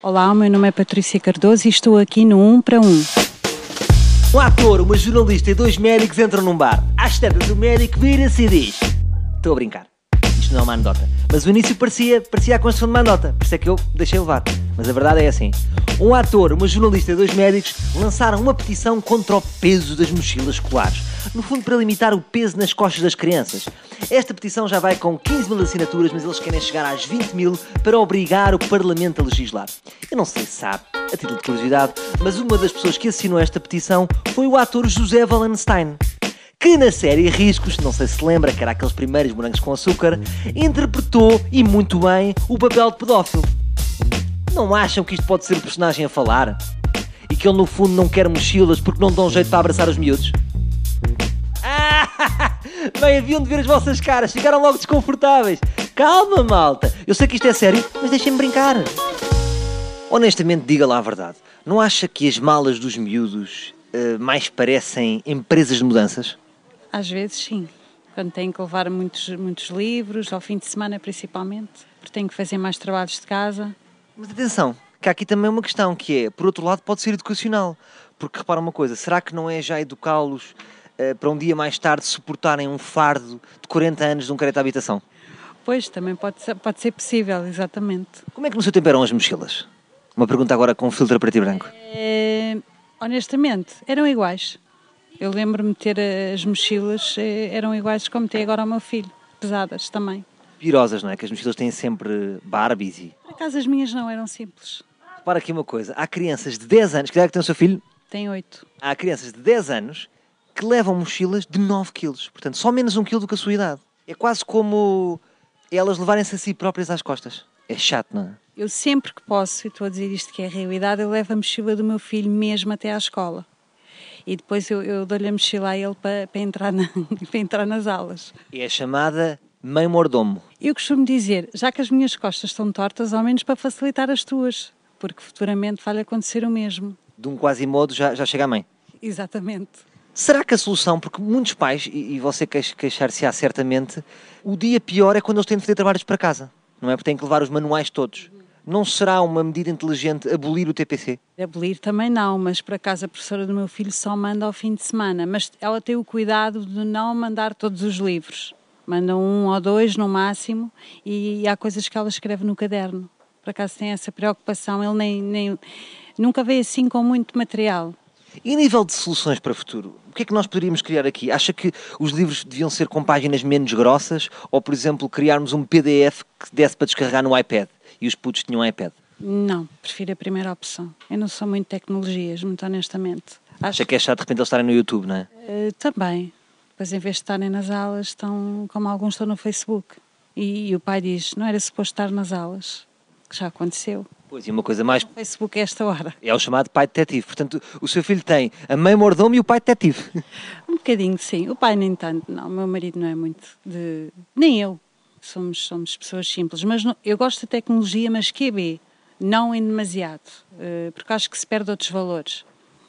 Olá, o meu nome é Patrícia Cardoso e estou aqui no 1 para 1. Um ator, uma jornalista e dois médicos entram num bar. Às tantas, o médico vira-se e diz: Estou a brincar. Isto não é uma anedota. Mas o início parecia, parecia a construção de uma anedota. Por isso é que eu deixei levar. Mas a verdade é assim: um ator, uma jornalista e dois médicos lançaram uma petição contra o peso das mochilas escolares. No fundo, para limitar o peso nas costas das crianças. Esta petição já vai com 15 mil assinaturas, mas eles querem chegar às 20 mil para obrigar o Parlamento a legislar. Eu não sei se sabe, a título de curiosidade, mas uma das pessoas que assinou esta petição foi o ator José Wallenstein que na série Riscos, não sei se lembra, que era aqueles primeiros morangos com açúcar, interpretou, e muito bem, o papel de pedófilo. Não acham que isto pode ser um personagem a falar? E que ele no fundo não quer mochilas porque não dão jeito para abraçar os miúdos? Ah! Bem, haviam de ver as vossas caras, ficaram logo desconfortáveis. Calma, malta. Eu sei que isto é sério, mas deixem-me brincar. Honestamente, diga lá a verdade. Não acha que as malas dos miúdos uh, mais parecem empresas de mudanças? Às vezes, sim. Quando tenho que levar muitos, muitos livros, ao fim de semana principalmente, porque tenho que fazer mais trabalhos de casa. Mas atenção, que há aqui também uma questão que é, por outro lado, pode ser educacional. Porque repara uma coisa, será que não é já educá-los uh, para um dia mais tarde suportarem um fardo de 40 anos de um crédito de habitação? Pois, também pode ser, pode ser possível, exatamente. Como é que no seu tempo eram as mochilas? Uma pergunta agora com filtro preto e branco. É, honestamente, eram iguais. Eu lembro-me de ter as mochilas, eh, eram iguais como tem agora o meu filho, pesadas também. Pirosas, não é? Que as mochilas têm sempre Barbies e... Por acaso as minhas não eram simples. Repara aqui uma coisa, há crianças de 10 anos, que idade é que tem o seu filho? Tem 8. Há crianças de 10 anos que levam mochilas de 9 quilos, portanto só menos um quilo do que a sua idade. É quase como elas levarem-se a si próprias às costas. É chato, não é? Eu sempre que posso, e estou a dizer isto que é a realidade, eu levo a mochila do meu filho mesmo até à escola e depois eu, eu dou-lhe a mochila a ele para, para, entrar na, para entrar nas aulas. É a chamada mãe mordomo. Eu costumo dizer, já que as minhas costas estão tortas, ao menos para facilitar as tuas, porque futuramente vai acontecer o mesmo. De um quase modo já, já chega a mãe. Exatamente. Será que a solução, porque muitos pais, e, e você queixar-se-á certamente, o dia pior é quando eles têm de fazer trabalhos para casa, não é? Porque têm que levar os manuais todos não será uma medida inteligente abolir o TPC? Abolir também não, mas por acaso a professora do meu filho só manda ao fim de semana, mas ela tem o cuidado de não mandar todos os livros. Manda um ou dois no máximo e há coisas que ela escreve no caderno. Por acaso tem essa preocupação, ele nem, nem nunca veio assim com muito material. E a nível de soluções para o futuro, o que é que nós poderíamos criar aqui? Acha que os livros deviam ser com páginas menos grossas ou, por exemplo, criarmos um PDF que desse para descarregar no iPad? e os putos tinham um iPad? Não, prefiro a primeira opção. Eu não sou muito tecnologias, muito honestamente. Acha que é chato de repente eles estarem no YouTube, não é? Uh, também. Pois em vez de estarem nas aulas, estão como alguns estão no Facebook. E, e, o pai diz: não era suposto estar nas aulas, que já aconteceu. Pois, e uma coisa mais. O Facebook é esta hora. É o chamado pai detetive. Portanto, o seu filho tem a mãe mordomo e o pai detetive. Um bocadinho, sim. O pai nem tanto, não. O meu marido não é muito de. Nem eu somos, somos pessoas simples. Mas não, eu gosto da tecnologia, mas QB, não em demasiado, uh, porque acho que se perde outros valores.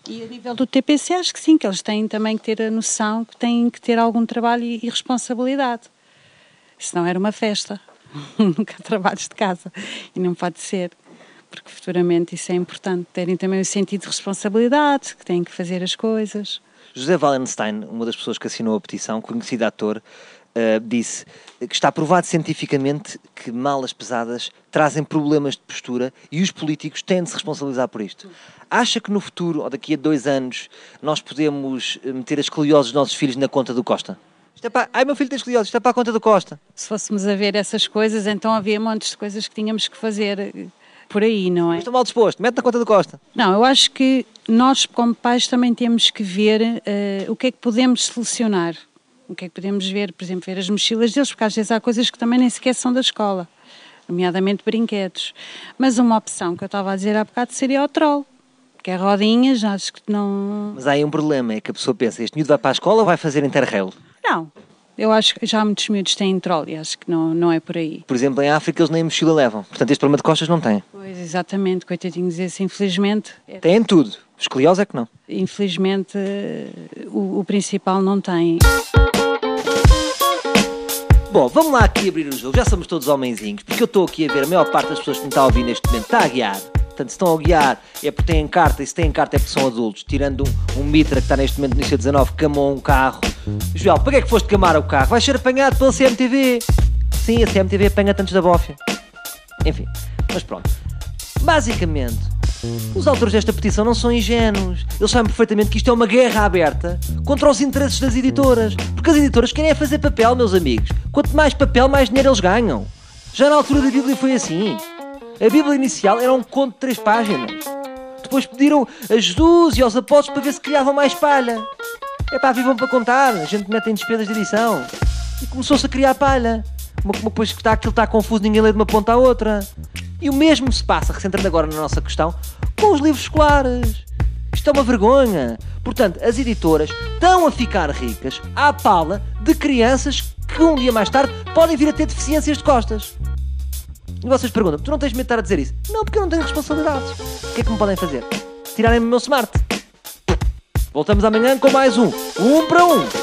E a nível do TPC, acho que sim, que eles têm também que ter a noção que têm que ter algum trabalho e, e responsabilidade. Senão era uma festa. Nunca trabalhos de casa. E não pode ser. Porque futuramente isso é importante. Terem também o sentido de responsabilidade, que têm que fazer as coisas. José Wallenstein, uma das pessoas que assinou a petição, conhecido ator, uh, disse que está provado cientificamente que malas pesadas trazem problemas de postura e os políticos têm de se responsabilizar por isto. Acha que no futuro, ou daqui a dois anos, nós podemos eh, meter as escoliose dos nossos filhos na conta do Costa? Isto é para... Ai, meu filho tem escoliose, isto é para a conta do Costa. Se fôssemos a ver essas coisas, então havia montes de coisas que tínhamos que fazer eh, por aí, não é? Estou mal disposto, mete na conta do Costa. Não, eu acho que nós, como pais, também temos que ver uh, o que é que podemos solucionar o que é que podemos ver? Por exemplo, ver as mochilas deles, porque às vezes há coisas que também nem sequer são da escola, nomeadamente brinquedos. Mas uma opção que eu estava a dizer há bocado seria o troll, que é rodinhas, acho que não. Mas há aí um problema, é que a pessoa pensa: este miúdo vai para a escola ou vai fazer interrail? Não. Eu acho que já muitos miúdos têm troll e acho que não, não é por aí. Por exemplo, em África eles nem mochila levam. Portanto, este problema de costas não tem. Pois, exatamente. Coitadinhos esse, infelizmente... É... Têm tudo. Escoliose é que não. Infelizmente, o, o principal não tem. Bom, vamos lá aqui abrir o jogo. Já somos todos homenzinhos, porque eu estou aqui a ver a maior parte das pessoas que me está a ouvir neste momento está a guiar, Portanto, se estão a guiar é porque têm carta, e se têm carta é porque são adultos. Tirando um, um Mitra que está neste momento no início 19, camou um carro. Joel, para que é que foste camar o carro? Vais ser apanhado pela CMTV. Sim, a CMTV apanha tantos da bófia. Enfim, mas pronto. Basicamente, os autores desta petição não são ingênuos. Eles sabem perfeitamente que isto é uma guerra aberta contra os interesses das editoras. Porque as editoras querem é fazer papel, meus amigos. Quanto mais papel, mais dinheiro eles ganham. Já na altura da Bíblia foi assim. A Bíblia inicial era um conto de três páginas. Depois pediram a Jesus e aos apóstolos para ver se criavam mais palha. É pá, vivam para contar. A gente mete em despesas de edição. E começou-se a criar palha. Uma, uma coisa que está, aquilo está confuso, ninguém lê de uma ponta à outra. E o mesmo se passa, recentrando agora na nossa questão, com os livros escolares. Isto é uma vergonha. Portanto, as editoras estão a ficar ricas à pala de crianças que um dia mais tarde podem vir a ter deficiências de costas. E vocês perguntam, tu não tens medo de estar a dizer isso? Não, porque eu não tenho responsabilidades. O que é que me podem fazer? Tirarem-me o meu smart. Voltamos amanhã com mais um. Um para um.